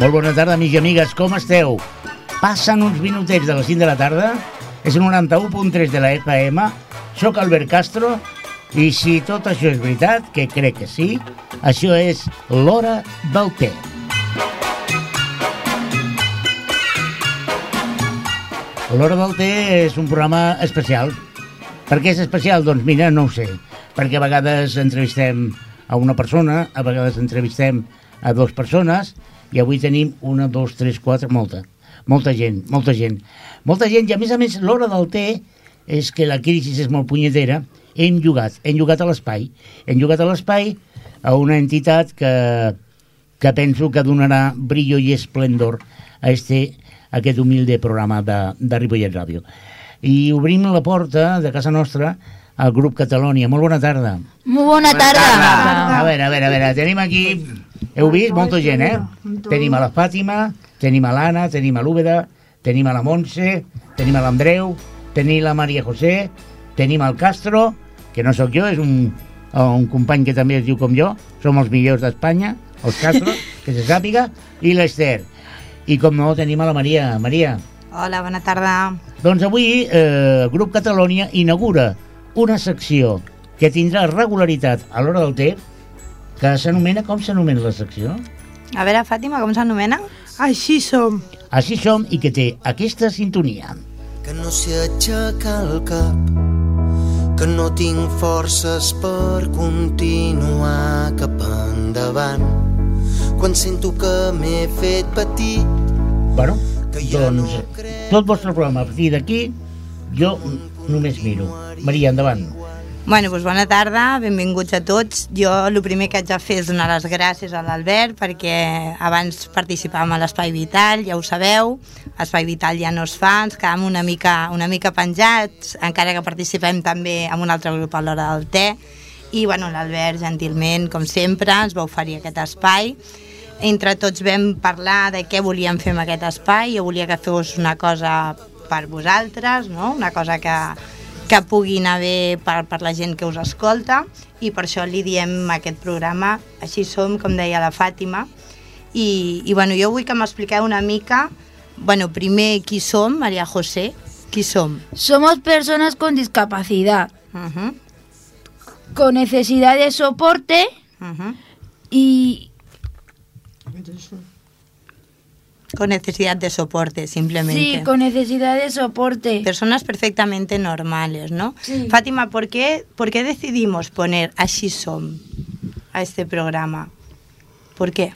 Molt bona tarda, amics i amigues, com esteu? Passen uns minutets de les 5 de la tarda, és el 91.3 de la FM, sóc Albert Castro, i si tot això és veritat, que crec que sí, això és l'hora del té. L'hora del té és un programa especial. Per què és especial? Doncs mira, no ho sé. Perquè a vegades entrevistem a una persona, a vegades entrevistem a dues persones, i avui tenim una, dos, tres, quatre, molta. Molta gent, molta gent. Molta gent, i a més a més l'hora del té és que la crisi és molt punyetera, hem jugat, hem jugat a l'espai. Hem jugat a l'espai a una entitat que, que penso que donarà brillo i esplendor a este, aquest humilde programa de, de Ripollet Ràdio. I obrim la porta de casa nostra al grup Catalònia. Molt bona tarda. Molt bona tarda. A veure, a veure, a veure, tenim aquí heu vist? Molta gent, eh? Tenim a la Fàtima, tenim a l'Anna, tenim a l'Úbeda, tenim a la Montse, tenim a l'Andreu, tenim la Maria José, tenim al Castro, que no sóc jo, és un, un company que també es diu com jo, som els millors d'Espanya, els Castro, que se sàpiga, i l'Ester. I com no, tenim a la Maria. Maria. Hola, bona tarda. Doncs avui eh, grup Catalònia inaugura una secció que tindrà regularitat a l'hora del té, que s'anomena, com s'anomena la secció? A veure, Fàtima, com s'anomena? Així som. Així som i que té aquesta sintonia. Que no s'hi aixeca el cap, que no tinc forces per continuar cap endavant. Quan sento que m'he fet petit... Bueno, doncs tot vostre programa a partir d'aquí jo només miro. Maria, endavant. Bueno, doncs bona tarda, benvinguts a tots. Jo el primer que haig de fer és donar les gràcies a l'Albert perquè abans participàvem a l'Espai Vital, ja ho sabeu, l'Espai Vital ja no es fa, ens quedam una mica, una mica penjats, encara que participem també amb un altre grup a l'hora del té, i bueno, l'Albert gentilment, com sempre, ens va oferir aquest espai. Entre tots vam parlar de què volíem fer amb aquest espai, jo volia que fos una cosa per vosaltres, no? una cosa que, que pugui anar bé per, per la gent que us escolta i per això li diem aquest programa Així som, com deia la Fàtima i, i bueno, jo vull que m'expliqueu una mica bueno, primer qui som, Maria José qui som? Somos personas con discapacidad Uh -huh, con necesidad de soporte uh -huh. y con necesidad de soporte simplemente sí, con necesidad de soporte. personas perfectamente normales, ¿no? Sí. Fátima, ¿por qué, ¿por qué decidimos poner Així som a este programa? ¿Por qué?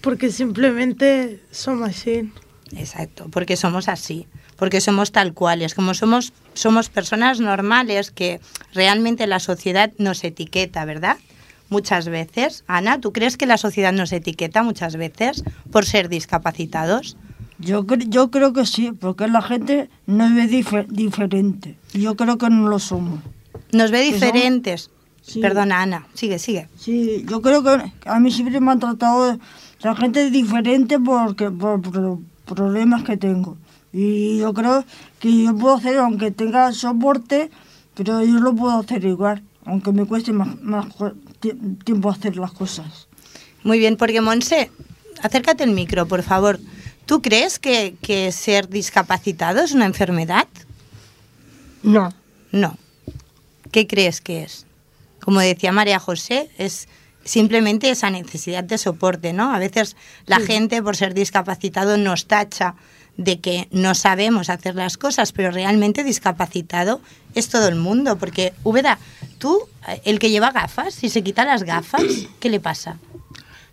Porque simplemente somos así. Exacto, porque somos así, porque somos tal cuales, como somos, somos personas normales que realmente la sociedad nos etiqueta, ¿verdad? Muchas veces. Ana, ¿tú crees que la sociedad nos etiqueta muchas veces por ser discapacitados? Yo, cre- yo creo que sí, porque la gente nos ve dife- diferente. Yo creo que no lo somos. Nos ve diferentes. Sí. Perdona, Ana, sigue, sigue. Sí, yo creo que a mí siempre me han tratado la gente diferente porque, por, por problemas que tengo. Y yo creo que yo puedo hacer, aunque tenga soporte, pero yo lo puedo hacer igual, aunque me cueste más, tiempo hacer las cosas. Muy bien, porque Monse, acércate el micro, por favor. ¿Tú crees que, que ser discapacitado es una enfermedad? No. No. ¿Qué crees que es? Como decía María José, es simplemente esa necesidad de soporte, ¿no? A veces la gente por ser discapacitado nos tacha de que no sabemos hacer las cosas, pero realmente discapacitado es todo el mundo, porque Úbeda, tú, eh, el que lleva gafas, si se quita las gafas, ¿qué le pasa?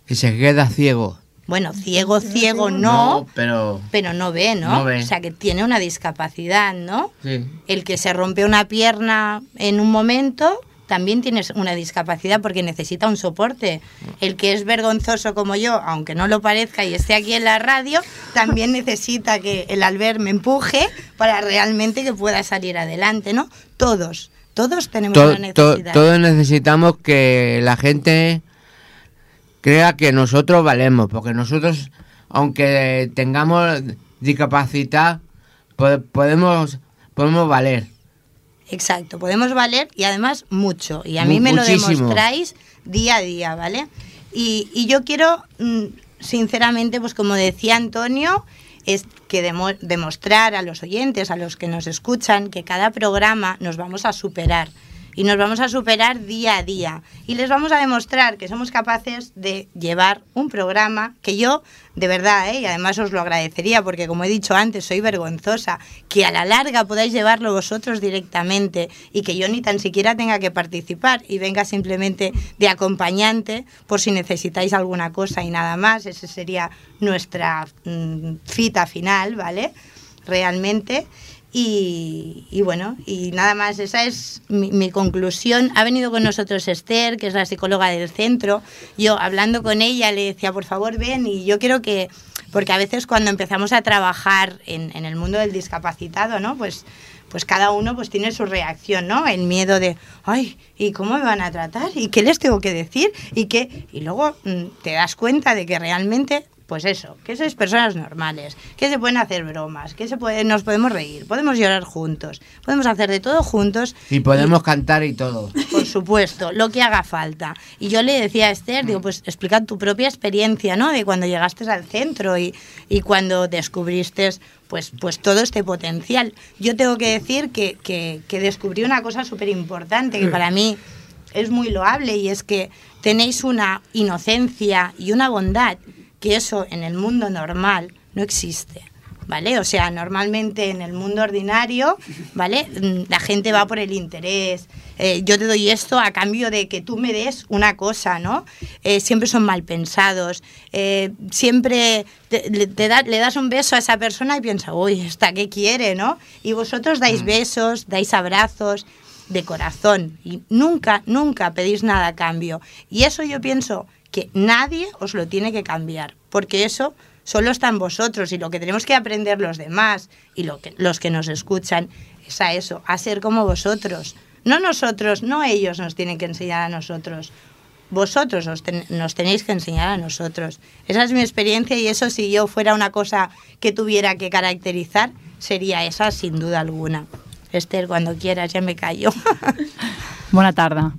Y se queda ciego. Bueno, ciego, ciego no, pero... pero no ve, ¿no? No ve. O sea, que tiene una discapacidad, ¿no? Sí. El que se rompe una pierna en un momento también tiene una discapacidad porque necesita un soporte. El que es vergonzoso como yo, aunque no lo parezca y esté aquí en la radio, también necesita que el Albert me empuje para realmente que pueda salir adelante, ¿no? Todos, todos tenemos To- to- necesidad. todos necesitamos que la gente crea que nosotros valemos, porque nosotros, aunque tengamos discapacidad, po- podemos, podemos valer. Exacto, podemos valer y además mucho. Y a mí me lo demostráis día a día, ¿vale? Y, y yo quiero, mm, sinceramente, pues como decía Antonio, es que demo- demostrar a los oyentes, a los que nos escuchan, que cada programa nos vamos a superar. Y nos vamos a superar día a día. Y les vamos a demostrar que somos capaces de llevar un programa que yo, de verdad, ¿eh? y además os lo agradecería porque, como he dicho antes, soy vergonzosa, que a la larga podáis llevarlo vosotros directamente y que yo ni tan siquiera tenga que participar y venga simplemente de acompañante por si necesitáis alguna cosa y nada más. Esa sería nuestra mm, cita final, ¿vale? Realmente. Y, bueno, y nada más, esa es mi, mi conclusión. Ha venido con nosotros Esther, que es la psicóloga del centro. Yo hablando con ella le decía, por favor, ven, y yo quiero que, porque a veces cuando empezamos a trabajar en, en el mundo del discapacitado, ¿no? Pues, pues cada uno pues tiene su reacción, ¿no? El miedo de, ay, ¿y cómo me van a tratar? ¿Y qué les tengo que decir? Y, qué? y luego mm, te das cuenta de que realmente pues eso, que sois personas normales, que se pueden hacer bromas, que se puede, nos podemos reír, podemos llorar juntos, podemos hacer de todo juntos, Y podemos cantar y todo. por supuesto, lo que haga falta. Y yo le decía a Esther, digo, pues explica tu propia experiencia, ¿no? De cuando llegaste al centro y, y cuando descubriste pues, pues todo este potencial. Yo tengo que decir que, que, que descubrí una cosa súper importante que para mí es muy loable y es que tenéis una inocencia y una bondad que eso en el mundo normal no existe. ¿Vale? O sea, normalmente en el mundo ordinario, ¿vale? Mm, La gente va por el interés. Eh, yo te doy esto a cambio de que tú me des una cosa, ¿no? Eh, siempre son mal pensados. Eh, siempre te- le, te da- le das un beso a esa persona y piensa, uy, ¿esta qué quiere, no? Y vosotros dais besos, dais abrazos de corazón y nunca, nunca pedís nada a cambio. Y eso yo pienso que nadie os lo tiene que cambiar, porque eso solo está en vosotros y lo que tenemos que aprender los demás y que, los que nos escuchan es a eso, a ser como vosotros. No nosotros, no ellos nos tienen que enseñar a nosotros. Vosotros os nos tenéis que enseñar a nosotros. Esa es mi experiencia y eso si yo fuera una cosa que tuviera que caracterizar, sería esa sin duda alguna. Esther, cuando quieras, ya me callo. Bona tarda.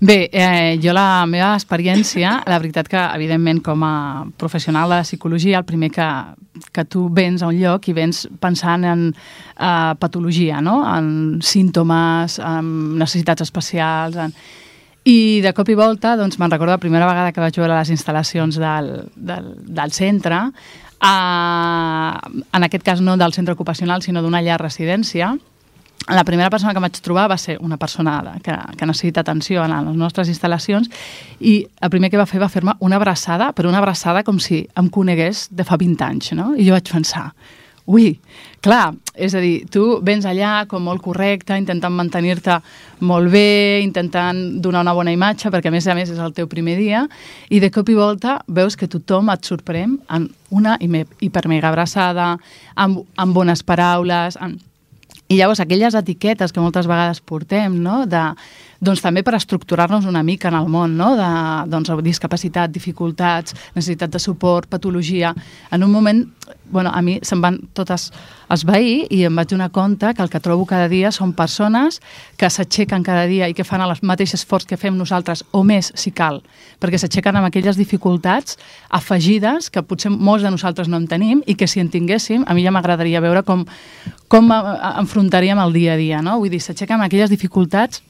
Bé, eh, jo la meva experiència, la veritat que, evidentment, com a professional de psicologia, el primer que, que tu vens a un lloc i vens pensant en eh, patologia, no? en símptomes, en necessitats especials... En... I de cop i volta, doncs, me'n recordo la primera vegada que vaig veure les instal·lacions del, del, del centre, eh, en aquest cas no del centre ocupacional, sinó d'una llar residència, la primera persona que vaig trobar va ser una persona que, que necessita atenció en les nostres instal·lacions i el primer que va fer va fer-me una abraçada, però una abraçada com si em conegués de fa 20 anys, no? I jo vaig pensar, ui, clar, és a dir, tu vens allà com molt correcte, intentant mantenir-te molt bé, intentant donar una bona imatge, perquè a més a més és el teu primer dia, i de cop i volta veus que tothom et sorprèn en una hiper- hipermega abraçada, amb, amb bones paraules, amb, i llavors aquelles etiquetes que moltes vegades portem, no? de, doncs també per estructurar-nos una mica en el món, no? de doncs, discapacitat, dificultats, necessitat de suport, patologia... En un moment, bueno, a mi se'm van totes esvair i em vaig donar compte que el que trobo cada dia són persones que s'aixequen cada dia i que fan el mateix esforç que fem nosaltres, o més, si cal, perquè s'aixequen amb aquelles dificultats afegides que potser molts de nosaltres no en tenim i que si en tinguéssim, a mi ja m'agradaria veure com, com eh, enfrontaríem el dia a dia, no? Vull dir, s'aixequen aquelles dificultats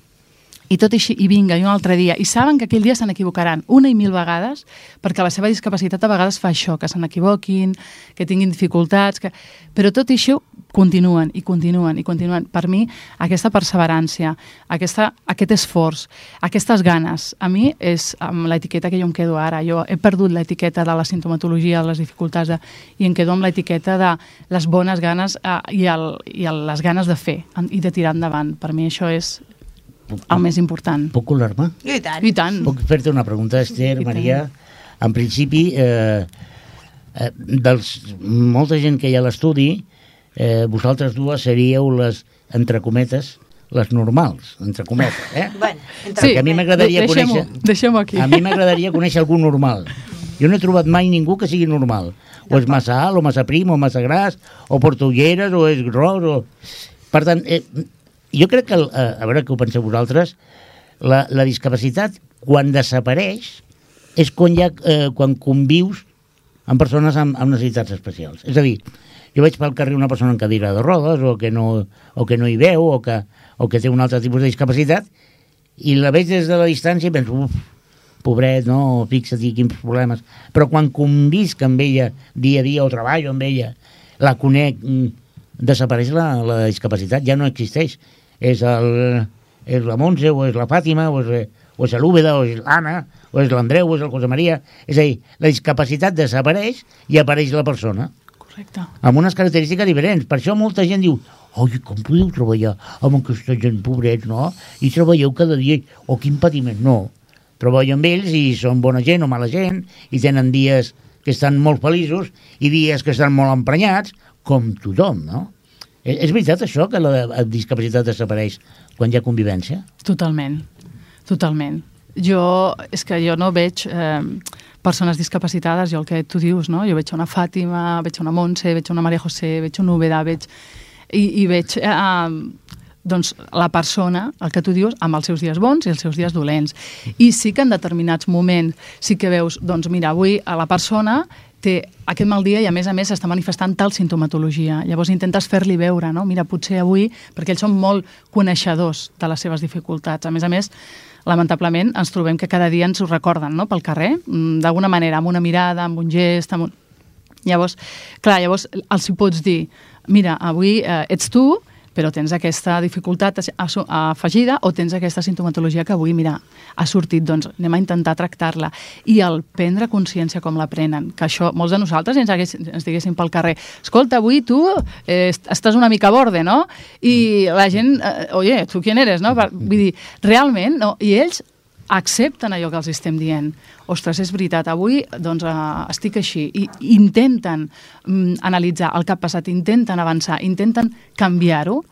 i tot així, i vinga, i un altre dia. I saben que aquell dia se n'equivocaran una i mil vegades, perquè la seva discapacitat a vegades fa això, que se n'equivoquin, que tinguin dificultats, que... però tot i això continuen i continuen i continuen. Per mi, aquesta perseverància, aquesta, aquest esforç, aquestes ganes, a mi és amb l'etiqueta que jo em quedo ara. Jo he perdut l'etiqueta de la sintomatologia, de les dificultats, de, i em quedo amb l'etiqueta de les bones ganes eh, i, el, i el, les ganes de fer i de tirar endavant. Per mi això és el més important. Puc colar-me? I tant. I tant. Puc fer-te una pregunta, Esther, I tant. Maria? En principi, eh, eh, dels, molta gent que hi ha a l'estudi, eh, vosaltres dues seríeu les, entre cometes, les normals, entre cometes, eh? Bueno, entre Perquè a mi m'agradaria conèixer- Deixem-ho aquí. A mi m'agradaria conèixer algú normal. Jo no he trobat mai ningú que sigui normal. O és massa alt, o massa prim, o massa gras, o porta ulleres, o és gros, o... Per tant, eh, jo crec que, eh, a veure què ho penseu vosaltres, la, la discapacitat, quan desapareix, és quan, ja, eh, quan convius amb persones amb, amb necessitats especials. És a dir, jo veig pel carrer una persona en cadira de rodes o que no, o que no hi veu o que, o que té un altre tipus de discapacitat i la veig des de la distància i penso, uf, pobret, no, fixa't quins problemes. Però quan convisc amb ella dia a dia o treballo amb ella, la conec, mm, desapareix la, la discapacitat, ja no existeix. És, el, és la Montse, o és la Fàtima, o és, o és l'Úbeda, o és l'Anna, o és l'Andreu, o és el José Maria. És a dir, la discapacitat desapareix i apareix la persona Correcte. amb unes característiques diferents. Per això molta gent diu oi, com podeu treballar amb aquesta gent pobrets, no? I treballeu cada dia, o quin patiment. No, treballo amb ells i són bona gent o mala gent, i tenen dies que estan molt feliços i dies que estan molt emprenyats, com tothom, no? És, és veritat això, que la discapacitat desapareix quan hi ha convivència? Totalment, totalment. Jo, és que jo no veig eh, persones discapacitades, jo el que tu dius, no? Jo veig una Fàtima, veig una Montse, veig una Maria José, veig una Úbeda, veig... I, i veig eh, doncs, la persona, el que tu dius, amb els seus dies bons i els seus dies dolents. I sí que en determinats moments sí que veus, doncs mira, avui a la persona té aquest mal dia i a més a més està manifestant tal sintomatologia. Llavors intentes fer-li veure, no? Mira, potser avui, perquè ells són molt coneixedors de les seves dificultats. A més a més, lamentablement ens trobem que cada dia ens ho recorden, no?, pel carrer, mm, d'alguna manera, amb una mirada, amb un gest, amb un... Llavors, clar, llavors els hi pots dir, mira, avui eh, ets tu, però tens aquesta dificultat afegida o tens aquesta sintomatologia que avui, mira, ha sortit, doncs anem a intentar tractar-la. I el prendre consciència com la prenen, que això, molts de nosaltres ens, hagués, ens diguéssim pel carrer, escolta, avui tu eh, est- estàs una mica a borde, no? I la gent, eh, oye, tu qui eres, no? Vull dir, realment, no? I ells accepten allò que els estem dient. Ostres, és veritat, avui doncs, uh, estic així. I intenten mm, analitzar el que ha passat, intenten avançar, intenten canviar-ho.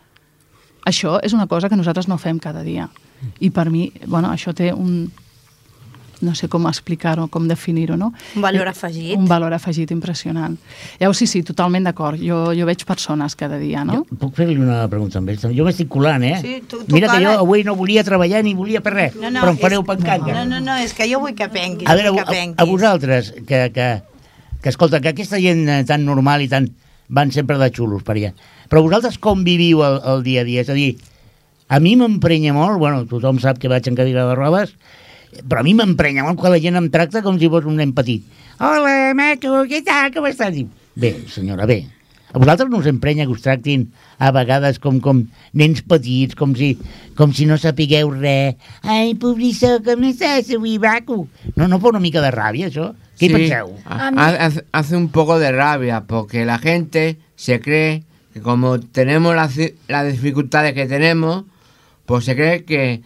Això és una cosa que nosaltres no fem cada dia. I per mi, bueno, això té un... No sé com explicar-ho, com definir-ho, no? Un valor afegit. Un valor afegit impressionant. Llavors, sí, sí, totalment d'acord. Jo, jo veig persones cada dia, no? Jo puc fer-li una pregunta amb ells? Jo m'estic colant, eh? Sí, tu- tu Mira que jo avui no volia treballar ni volia per res, No, no, però em fareu és- pancanga. No, no, no, és que jo vull que penquis. A veure, a, que a, vosaltres, que, que, que escolta, que aquesta gent eh, tan normal i tan van sempre de xulos per allà, però vosaltres com viviu el, el dia a dia? És a dir, a mi m'emprenya molt, bueno, tothom sap que vaig en cadira de rodes, però a mi m'emprenya molt quan la gent em tracta com si fos un nen petit. Hola, maco, què tal, com estàs? Dic, Bé, senyora, bé. A vosaltres no us emprenya que us tractin a vegades com, com nens petits, com si, com si no sapigueu res. Ai, pobrissó, com estàs avui, maco? No, no fa una mica de ràbia, això? Què hi penseu? ha- Hace, hace un poco de rabia porque la gente se cree que como tenemos las, las dificultades que tenemos, pues se cree que,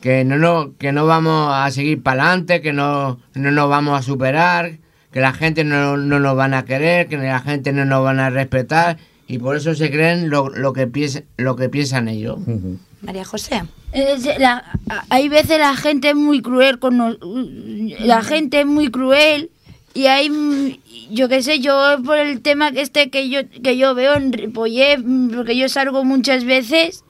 que, no, no, que no vamos a seguir para adelante, que no, no nos vamos a superar, que la gente no, no nos van a querer, que la gente no nos van a respetar y por eso se creen lo, lo, que, piensa, lo que piensan ellos. María José. Es la- hay veces la gente es muy cruel con nos- la gente es muy cruel y hay mm, yo qué sé yo por el tema que este que yo que yo veo en Ripollet mm, porque yo salgo muchas veces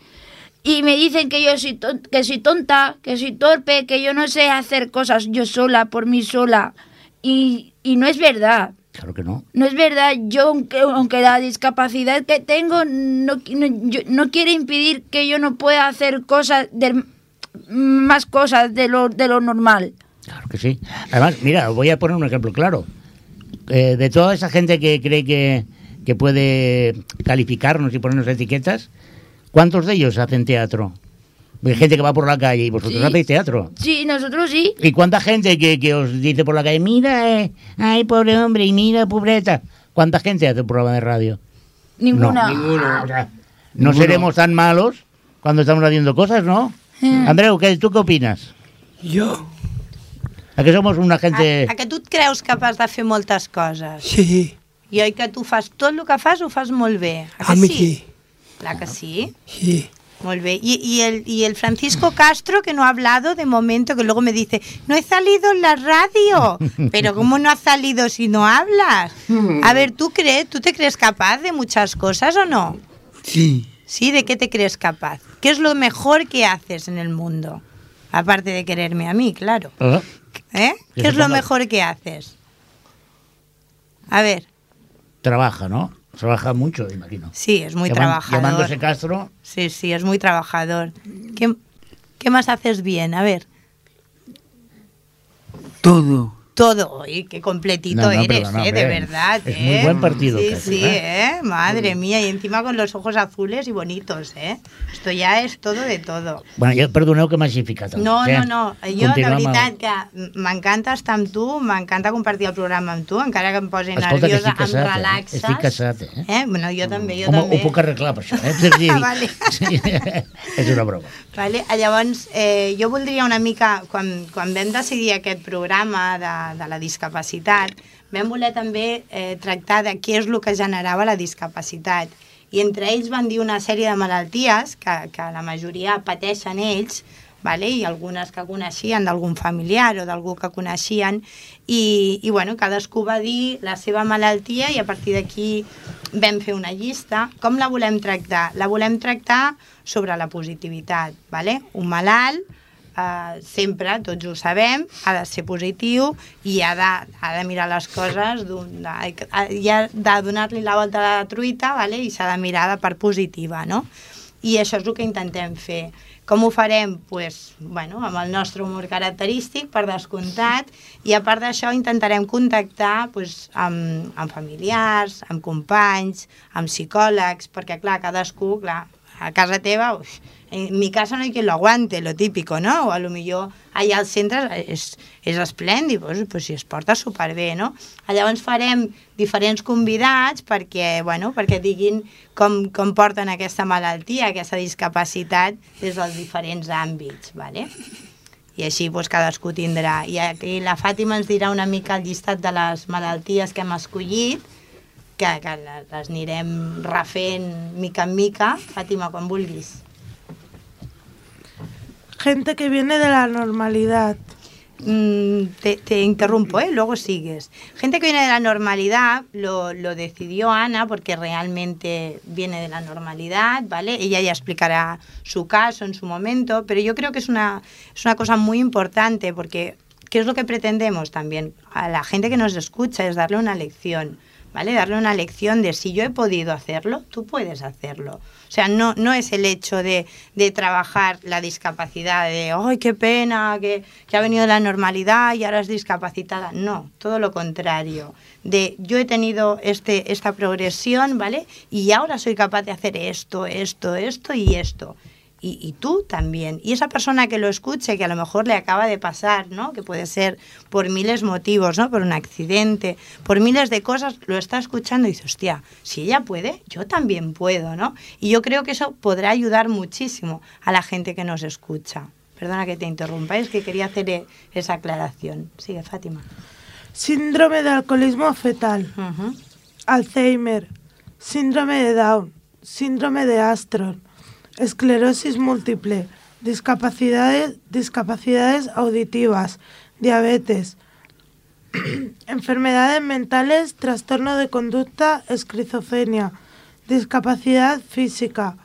y me dicen que yo soy ton- que soy tonta que soy torpe que yo no sé hacer cosas yo sola por mí sola y, y no es verdad Claro que no. no es verdad, yo aunque, aunque la discapacidad que tengo no, no, yo- no quiere impedir que yo no pueda hacer cosas, de, más cosas de lo, de lo normal. Claro que sí. Además, mira, os voy a poner un ejemplo claro. Eh, de toda esa gente que cree que, que puede calificarnos y ponernos etiquetas, ¿cuántos de ellos hacen teatro? Hay gente que va por la calle y vosotros Sí. hacéis teatro. Sí, nosotros sí. ¿Y cuánta gente que, que os dice por la calle, mira, eh, ay, pobre hombre, y mira, pobreta? ¿Cuánta gente hace un programa de radio? Ninguna. Ninguno. Ah, o sea, no seremos tan malos cuando estamos haciendo cosas, ¿no? Andreu, ¿qué, ¿tú qué opinas? Jo, ¿A que somos una A, gente... a que tu et creus capaç de fer moltes coses. sí, I oi que tu fas tot el que fas ho fas molt bé. A que a mi sí? sí, Clar que sí. sí. Y, y el, y el Francisco Castro, que no ha hablado de momento, que luego me dice, no he salido en la radio. Pero ¿cómo no has salido si no hablas? A ver, ¿tú crees, tú te crees capaz de muchas cosas o no? Sí. ¿Sí? ¿De qué te crees capaz? ¿Qué es lo mejor que haces en el mundo? Aparte de quererme a mí, claro. ¿Eh? ¿Qué es lo mejor que haces? A ver, trabaja, ¿no? Trabaja mucho, imagino. sí, es muy Llaman- trabajador. Llamándose Castro, Sí, sí, es muy trabajador. ¿Qué, qué más haces bien? A ver, Todo. Todo. Oye, qué completito No, no, eres, perdona, ¿eh? De verdad, Es ¿eh? muy buen partido, Sí, casi, sí, ¿eh? ¿eh? Madre mía, y encima con los ojos azules y bonitos, ¿eh? Esto ya es todo de todo. Bueno, ja perdoneu que m'hagi ficat. al No, eh? no, no. Jo, Continuem la amb- veritat, que m'encanta estar amb tu, m'encanta compartir el programa amb tu, encara que em posi Escolta, que nerviosa, estic casat, em eh? relaxes. Estic casat, eh? Eh? Bueno, jo també, jo Home, també. ho puc arreglar per això, eh? És, dir, Vale. sí, és una broma. Vale? Llavors, eh, jo voldria una mica, quan, quan vam decidir aquest programa de, de la discapacitat, vam voler també eh, tractar de què és el que generava la discapacitat. I entre ells van dir una sèrie de malalties que, que la majoria pateixen ells, vale? i algunes que coneixien d'algun familiar o d'algú que coneixien, i, i bueno, cadascú va dir la seva malaltia i a partir d'aquí vam fer una llista. Com la volem tractar? La volem tractar sobre la positivitat. Vale? Un malalt, eh, sempre, tots ho sabem, ha de ser positiu i ha de, ha de mirar les coses, i ha de donar-li la volta a la truita vale? i s'ha de mirar de part positiva. No? I això és el que intentem fer. Com ho farem? Pues, bueno, amb el nostre humor característic, per descomptat, i a part d'això intentarem contactar pues, amb, amb familiars, amb companys, amb psicòlegs, perquè clar, cadascú, clar, a casa teva, en mi casa no hay quien lo aguante, lo típico, ¿no? O a lo millor allà als centres és, és esplèndid, pues, pues si es porta superbé, no? Llavors farem diferents convidats perquè, bueno, perquè diguin com, com porten aquesta malaltia, aquesta discapacitat des dels diferents àmbits, ¿vale? i així doncs, cadascú tindrà. I aquí la Fàtima ens dirà una mica el llistat de les malalties que hem escollit, que, que les anirem refent mica en mica. Fàtima, quan vulguis. Gente que viene de la normalidad. Mm, te, te interrumpo, ¿eh? luego sigues. Gente que viene de la normalidad, lo, lo decidió Ana porque realmente viene de la normalidad, ¿vale? Ella ya explicará su caso en su momento, pero yo creo que es una, es una cosa muy importante porque ¿qué es lo que pretendemos también? A la gente que nos escucha es darle una lección. ¿Vale? Darle una lección de si yo he podido hacerlo, tú puedes hacerlo. O sea, no, no es el hecho de, de trabajar la discapacidad, de, ¡ay, qué pena, que, que ha venido la normalidad y ahora es discapacitada! No, todo lo contrario. De, yo he tenido este, esta progresión, ¿vale? Y ahora soy capaz de hacer esto, esto, esto y esto. Y, y, tú también. Y esa persona que lo escuche, que a lo mejor le acaba de pasar, ¿no? Que puede ser por miles motivos, ¿no? Por un accidente, por miles de cosas, lo está escuchando y dice, hostia, si ella puede, yo también puedo, ¿no? Y yo creo que eso podrá ayudar muchísimo a la gente que nos escucha. Perdona que te interrumpa, es que quería hacer e- esa aclaración. Sigue, Fátima. Síndrome de alcoholismo fetal, Uh -huh. Alzheimer, síndrome de Down, síndrome de Astron, esclerosis múltiple, discapacidades, discapacidades auditivas, diabetes, enfermedades mentales, trastorno de conducta, esquizofrenia, discapacidad física,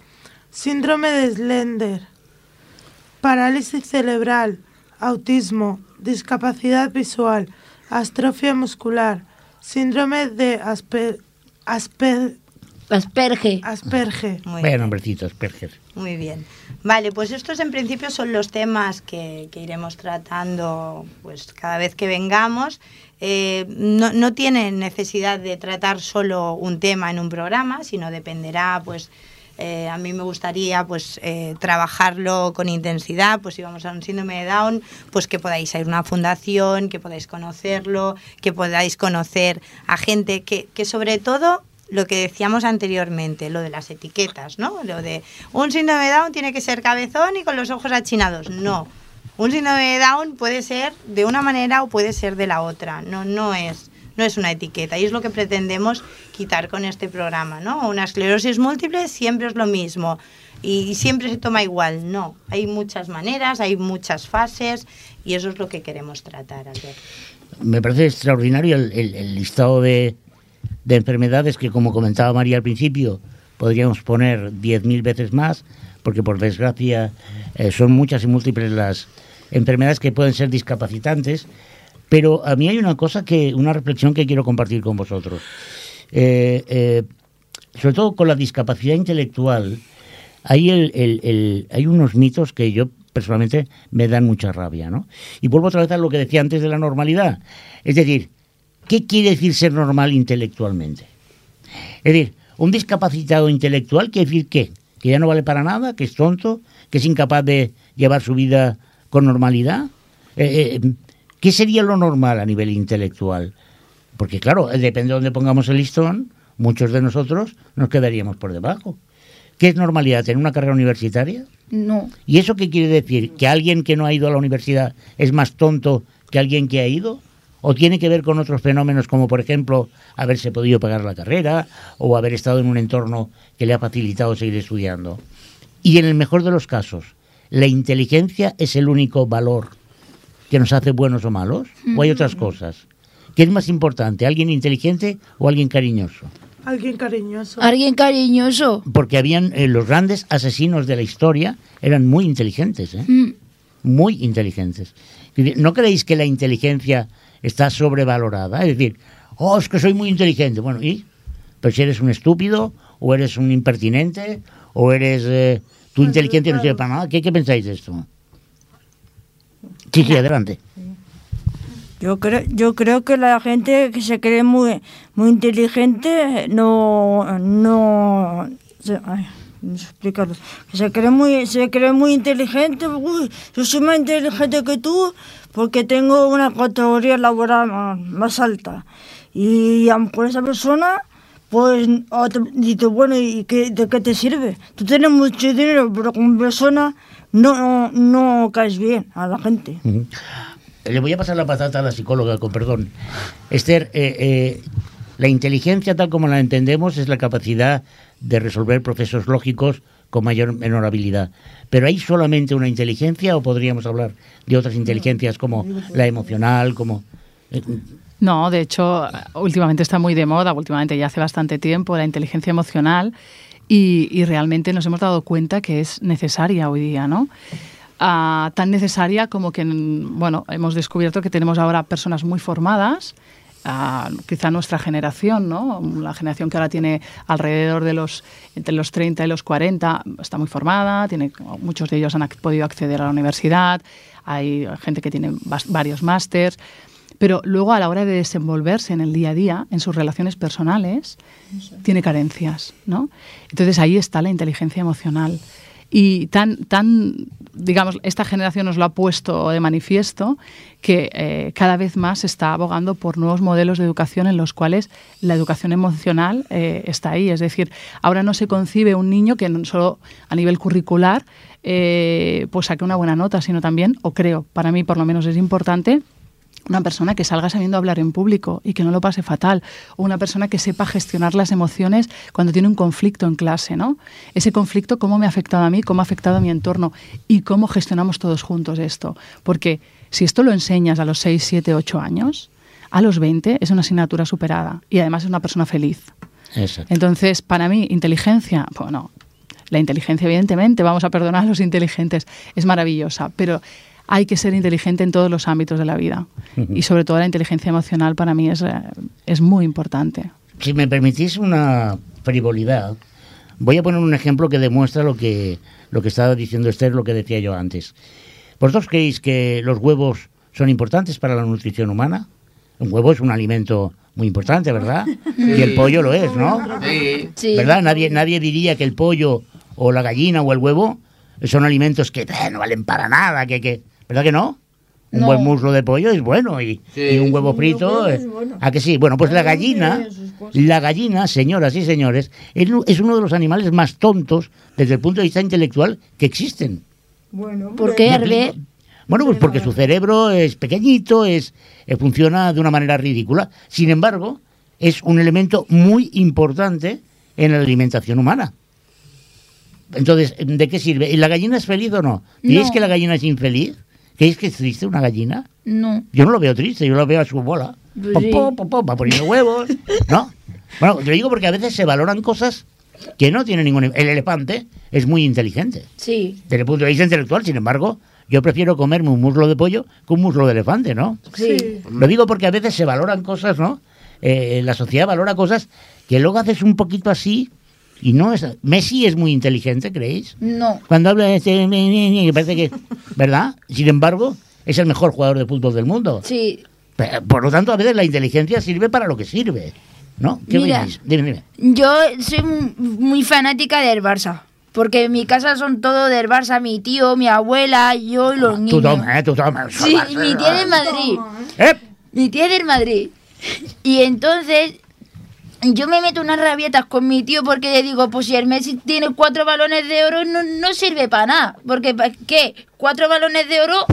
síndrome de Slender, parálisis cerebral, autismo, discapacidad visual, astrofia muscular, síndrome de Asper, Asper, Asperge. Asperge. Muy Vaya bien. nombrecito, Asperger. Muy bien. Vale, pues estos en principio son los temas que, que iremos tratando pues cada vez que vengamos. Eh, no, no tienen necesidad de tratar solo un tema en un programa, sino dependerá, pues, eh, a mí me gustaría pues eh, trabajarlo con intensidad, pues si vamos a un síndrome de Down, pues que podáis ir a una fundación, que podáis conocerlo, que podáis conocer a gente que, que sobre todo lo que decíamos anteriormente, lo de las etiquetas, ¿no? Lo de un síndrome de Down tiene que ser cabezón y con los ojos achinados. No. Un síndrome de Down puede ser de una manera o puede ser de la otra. No, no es no es una etiqueta y es lo que pretendemos quitar con este programa, ¿no? Una esclerosis múltiple siempre es lo mismo y siempre se toma igual, no, hay muchas maneras, hay muchas fases y eso es lo que queremos tratar, Albert. Me parece extraordinario el, el- el listado de, de enfermedades que, como comentaba María al principio, podríamos poner 10.000 veces más, porque por desgracia eh, son muchas y múltiples las enfermedades que pueden ser discapacitantes. Pero a mí hay una cosa que, una reflexión que quiero compartir con vosotros. Eh, eh, sobre todo con la discapacidad intelectual, hay, el, el- hay unos mitos que yo personalmente me dan mucha rabia, ¿no? Y vuelvo otra vez a lo que decía antes de la normalidad. Es decir, ¿qué quiere decir ser normal intelectualmente? Es decir, un discapacitado intelectual quiere decir qué? Que ya no vale para nada, que es tonto, que es incapaz de llevar su vida con normalidad. Eh, eh, ¿Qué sería lo normal a nivel intelectual? Porque claro, eh, depende de dónde pongamos el listón, muchos de nosotros nos quedaríamos por debajo. ¿Qué es normalidad? ¿Tener una carrera universitaria? No. ¿Y eso qué quiere decir? ¿Que alguien que no ha ido a la universidad es más tonto que alguien que ha ido? ¿O tiene que ver con otros fenómenos como, por ejemplo, haberse podido pagar la carrera o haber estado en un entorno que le ha facilitado seguir estudiando? Y en el mejor de los casos, ¿la inteligencia es el único valor que nos hace buenos o malos? ¿O hay otras cosas? ¿Qué es más importante, alguien inteligente o alguien cariñoso? Alguien cariñoso. Alguien cariñoso. Porque habían eh, los grandes asesinos de la historia eran muy inteligentes, ¿eh? Mm. muy inteligentes. ¿No creéis que la inteligencia está sobrevalorada? Es decir, oh, es que soy muy inteligente. Bueno, ¿y? Pero si eres un estúpido, o eres un impertinente, o eres... eh, tu inteligencia no sirve para nada. ¿Qué, qué pensáis de esto? Sí, sí, adelante. Yo creo, yo creo que la gente que se cree muy, muy inteligente no, no, ay, no sé explicarlo. Que se cree muy, se cree muy inteligente. Uy, yo soy más inteligente que tú porque tengo una categoría laboral más, alta. Y a lo mejor esa persona, pues, te- dice, bueno, ¿y qué, de qué te sirve? Tú tienes mucho dinero, pero como persona no, no caes bien a la gente. Le voy a pasar la patata a la psicóloga, con perdón. Esther, eh, eh, la inteligencia tal como la entendemos es la capacidad de resolver procesos lógicos con mayor menor habilidad. ¿Pero hay solamente una inteligencia o podríamos hablar de otras inteligencias como la emocional, como... eh, No, de hecho, últimamente está muy de moda, últimamente ya hace bastante tiempo, la inteligencia emocional y, y realmente nos hemos dado cuenta que es necesaria hoy día, ¿no? Ah, tan necesaria como que, bueno, hemos descubierto que tenemos ahora personas muy formadas, ah, quizá nuestra generación, ¿no? La generación que ahora tiene alrededor de los, entre los 30 y los 40, está muy formada, tiene, muchos de ellos han ac- podido acceder a la universidad, hay gente que tiene varios másters, pero luego a la hora de desenvolverse en el día a día, en sus relaciones personales, tiene carencias, ¿no? Entonces ahí está la inteligencia emocional. Y tan, tan, digamos, esta generación nos lo ha puesto de manifiesto que eh, cada vez más está abogando por nuevos modelos de educación en los cuales la educación emocional eh, está ahí. Es decir, ahora no se concibe un niño que solo a nivel curricular eh, pues saque una buena nota, sino también, o creo, para mí por lo menos es importante, una persona que salga sabiendo hablar en público y que no lo pase fatal, o una persona que sepa gestionar las emociones cuando tiene un conflicto en clase, ¿no? Ese conflicto, cómo me ha afectado a mí, cómo ha afectado a mi entorno y cómo gestionamos todos juntos esto. Porque si esto lo enseñas a los 6, 7, 8 años, a los 20 es una asignatura superada y además es una persona feliz. Exacto. Entonces, para mí, inteligencia, bueno, la inteligencia, evidentemente, vamos a perdonar a los inteligentes, es maravillosa, pero hay que ser inteligente en todos los ámbitos de la vida. Y sobre todo la inteligencia emocional para mí es, eh, es muy importante. Si me permitís una frivolidad, voy a poner un ejemplo que demuestra lo que, lo que estaba diciendo Esther, lo que decía yo antes. ¿Vosotros creéis que los huevos son importantes para la nutrición humana? Un huevo es un alimento muy importante, ¿verdad? Y el pollo lo es, ¿no? Sí. Sí. ¿Verdad? Nadie, nadie diría que el pollo o la gallina o el huevo son alimentos que eh, no valen para nada, que, que ¿verdad que no? Un No. buen muslo de pollo es bueno y, Sí. y un huevo frito, eh, ¿a que sí? Bueno, pues la gallina, la gallina, señoras y señores, es, uno de los animales más tontos desde el punto de vista intelectual que existen. Bueno, ¿Por qué. Bueno, pues porque su cerebro es pequeñito, es, eh, funciona de una manera ridícula. Sin embargo, es un elemento muy importante en la alimentación humana. Entonces, ¿de qué sirve? ¿Y la gallina es feliz o no? ¿Diréis No. que la gallina es infeliz? ¿Creéis que es triste una gallina? No. Yo no lo veo triste, yo lo veo a su bola. Pues Pom, pom, pom, va poniendo huevos, ¿no? Bueno, te lo digo porque a veces se valoran cosas que no tienen ningún... El elefante es muy inteligente, Sí. desde el punto de vista intelectual, sin embargo, yo prefiero comerme un muslo de pollo que un muslo de elefante, ¿no? Sí. Lo digo porque a veces se valoran cosas, ¿no? Eh, la sociedad valora cosas que luego haces un poquito así y no es... Messi es muy inteligente, ¿creéis? No. Cuando habla de este... parece que... ¿Verdad? Sin embargo, es el mejor jugador de fútbol del mundo. Sí. Por lo tanto, a veces la inteligencia sirve para lo que sirve. ¿No? ¿Qué Mira. Dime, dime. Yo soy mu- muy fanática del Barça. Porque en mi casa son todos del Barça, mi tío, mi abuela, yo y los Tú niños. toma, eh, tú toma. Sí, mi tía es Madrid. ¡Eh! Mi tía es del Madrid. Y entonces yo me meto unas rabietas con mi tío porque le digo, pues si el Messi tiene cuatro balones de oro no, no sirve para nada. Porque ¿pa' ¿qué? Cuatro balones de oro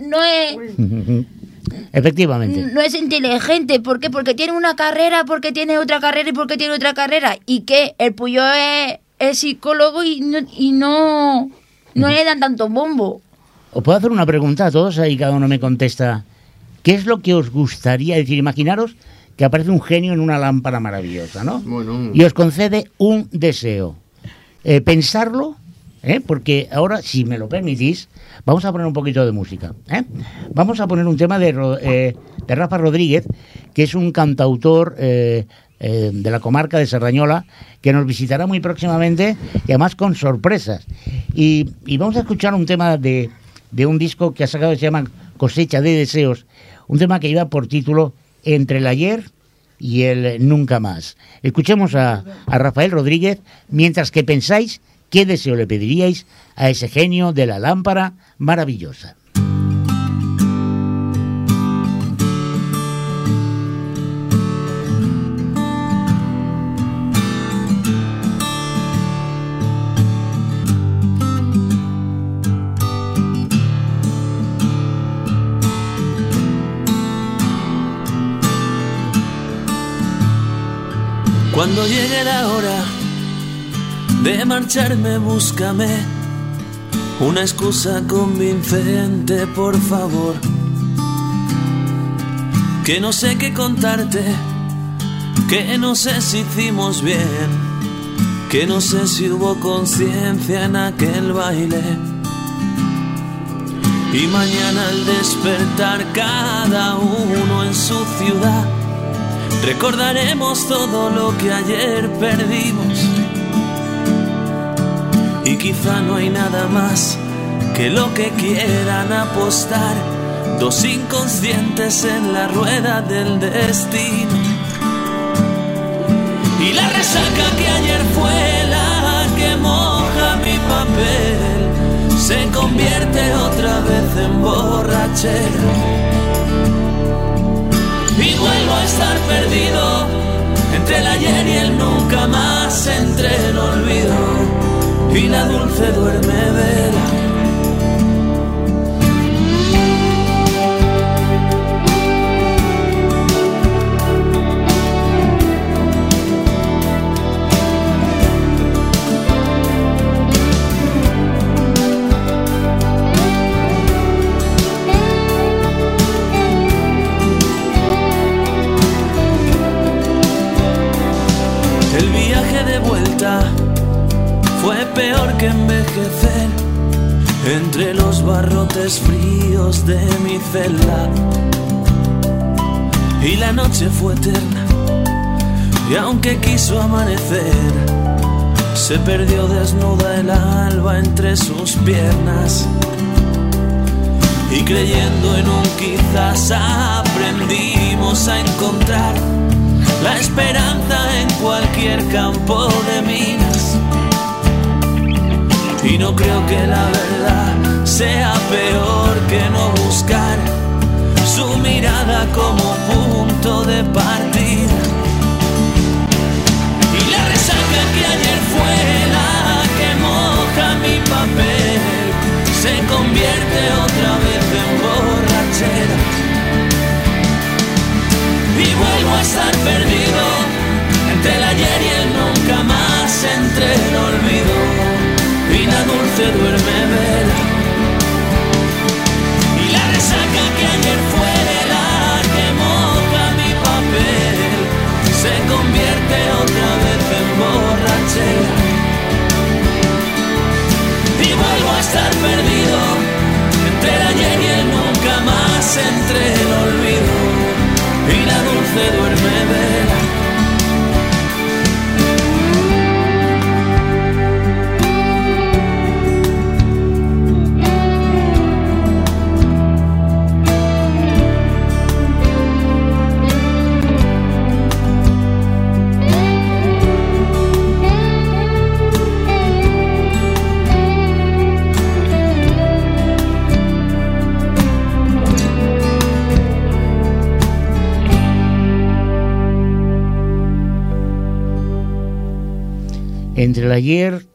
no es, Efectivamente. no es inteligente. ¿Por qué? Porque tiene una carrera, porque tiene otra carrera y porque tiene otra carrera. ¿Y qué? El Puyo es, es psicólogo y no, y no, no le dan tanto bombo. Os puedo hacer una pregunta a todos y cada uno me contesta. ¿Qué es lo que os gustaría decir? Imaginaros que aparece un genio en una lámpara maravillosa, ¿no? Bueno. Y os concede un deseo. Eh, pensarlo, ¿eh? porque ahora, si me lo permitís, vamos a poner un poquito de música. ¿eh? Vamos a poner un tema de, de Rafa Rodríguez, que es un cantautor de la comarca de Serrañola, que nos visitará muy próximamente y además con sorpresas. Y, y vamos a escuchar un tema de, de un disco que ha sacado que se llama Cosecha de Deseos, un tema que lleva por título Entre el ayer y el nunca más. Escuchemos a, a Rafael Rodríguez mientras que pensáis qué deseo le pediríais a ese genio de la lámpara maravillosa. Cuando llegue la hora de marcharme, búscame una excusa convincente, por favor. Que no sé qué contarte, que no sé si hicimos bien, que no sé si hubo conciencia en aquel baile. Y mañana al despertar cada uno en su ciudad, recordaremos todo lo que ayer perdimos. Y quizá no hay nada más que lo que quieran apostar dos inconscientes en la rueda del destino. Y la resaca que ayer fue la que moja mi papel se convierte otra vez en borrachera. Y vuelvo a estar perdido entre el ayer y el nunca más, entre el olvido y la dulce duerme vela. Fríos de mi celda. Y la noche fue eterna, y aunque quiso amanecer, se perdió desnuda el alba entre sus piernas. Y creyendo en un quizás aprendimos a encontrar la esperanza en cualquier campo de minas. Y no creo que la verdad sea peor que no buscar su mirada como punto de partida. Y la resaca que ayer fue la que moja mi papel se convierte otra vez en borrachera. Y vuelvo a estar perdido. entre el olvido y la dulce dueña. Entre el ayer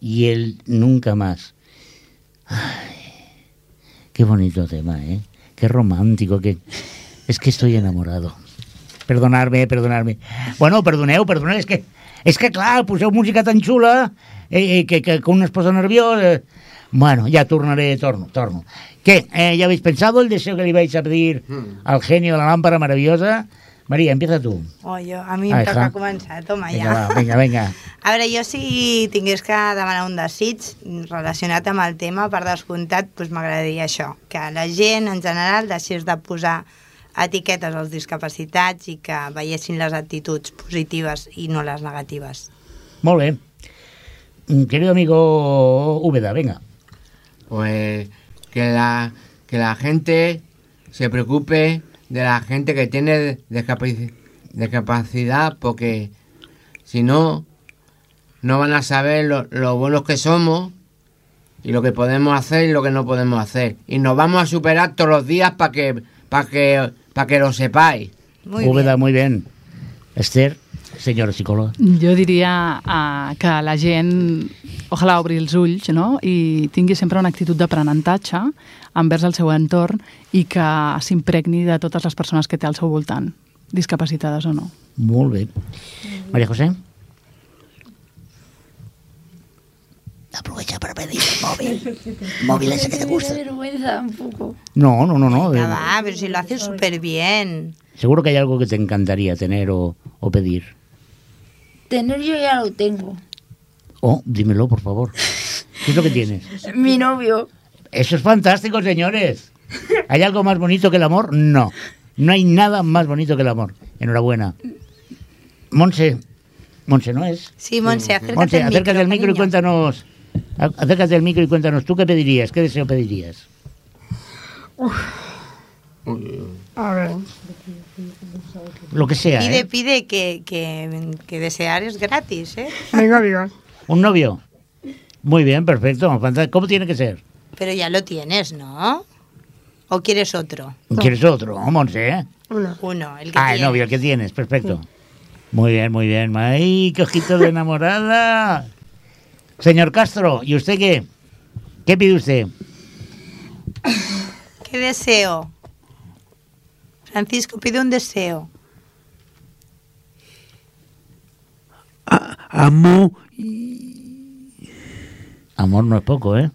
y el nunca más. Ay, qué bonito tema, ¿eh? Qué romántico, que... Es que estoy enamorado. Perdonarme, perdonarme. Bueno, perdoneu, perdoneu, és que, és que clar, poseu música tan xula eh, eh, que, que con una esposa nerviosa... Bueno, ya tornaré, torno, torno. ¿Qué? Eh, ¿Ya habéis pensado el deseo que le ibais a pedir al genio de la lámpara maravillosa? María, empieza tú. Oh, jo, a mi Ah, em toca ja. començar, toma Vinga, ja. va, vinga, vinga. A veure, jo si tingués que demanar un desig relacionat amb el tema, per descomptat, doncs m'agradaria això, que la gent en general deixés de posar etiquetes als discapacitats i que veiessin les actituds positives i no les negatives. Molt bé. Mm, Querido amigo Úbeda, venga. Pues que la, que la gente se preocupe de la gente que tiene discapaci- discapacidad porque si no, no van a saber lo, lo buenos que somos y lo que podemos hacer y lo que no podemos hacer. Y nos vamos a superar todos los días para que, para que, para que lo sepáis. Muy Úbeda, bien. muy bien. Esther, senyora psicòloga. Jo diria uh, que la gent, ojalà obri els ulls, no?, i tingui sempre una actitud d'aprenentatge envers el seu entorn i que s'impregni de totes les persones que té al seu voltant, discapacitades o no. Molt bé. María José. Aprovecha para pedir el móvil. móvil ese que te gusta. vergüenza un poco. No, no, no, no. Ya va, pero si lo haces súper bien. Seguro que hay algo que te encantaría tener o, o pedir. Tener yo ya lo tengo. Oh, dímelo, por favor. ¿Qué es lo que tienes? Mi novio. Eso es fantástico, señores. ¿Hay algo más bonito que el amor? No. No hay nada más bonito que el amor. Enhorabuena. Monse. Monse, ¿no es? Sí, Monse, acércate Monse, al acércate al micro y cuéntanos. Acércate al micro y cuéntanos. ¿Tú qué pedirías? ¿Qué deseo pedirías? A ver, Lo que sea, Pide, ¿eh? pide que, que, que desear es gratis, ¿eh? venga, diga. ¿Un novio? Muy bien, perfecto. ¿Cómo tiene que ser? Pero ya lo tienes, ¿no? ¿O quieres otro? ¿Quieres otro? ¿no, Monse? ¿eh? Una. Uno, el que Ah, el novio, el que tienes, perfecto. Muy bien, muy bien. ¡Ay, qué ojito de enamorada! Señor Castro, ¿y usted qué? ¿Qué pide usted? ¿Qué deseo? Francisco, pide un deseo. Amor Amor no es poco, ¿eh?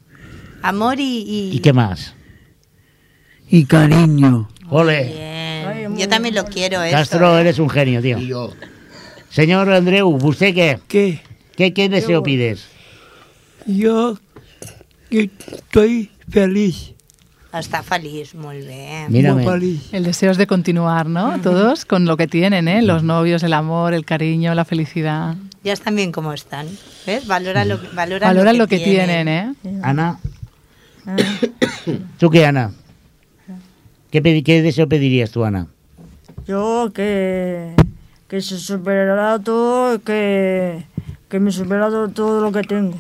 Amor y... y... ¿Y qué más? y cariño. Ole. Yo también lo quiero, eso. Castro, eres un genio, tío. Y yo. Señor Andreu, ¿usted qué? ¿Qué? ¿Qué, qué deseo pides? Yo estoy feliz. Está feliz, muy bien. Mírame. Muy feliz. El deseo es de continuar, ¿no? Todos con lo que tienen, ¿eh? Los novios, el amor, el cariño, la felicidad. Ya están bien como están. ¿Ves? Valora lo, valora Valoran lo que tienen, ¿eh? Ana. ¿Tú qué, Ana? ¿Qué, pedi- qué deseo pedirías tú, Ana? Yo que, que se superará todo, que, que me supera todo, todo lo que tengo.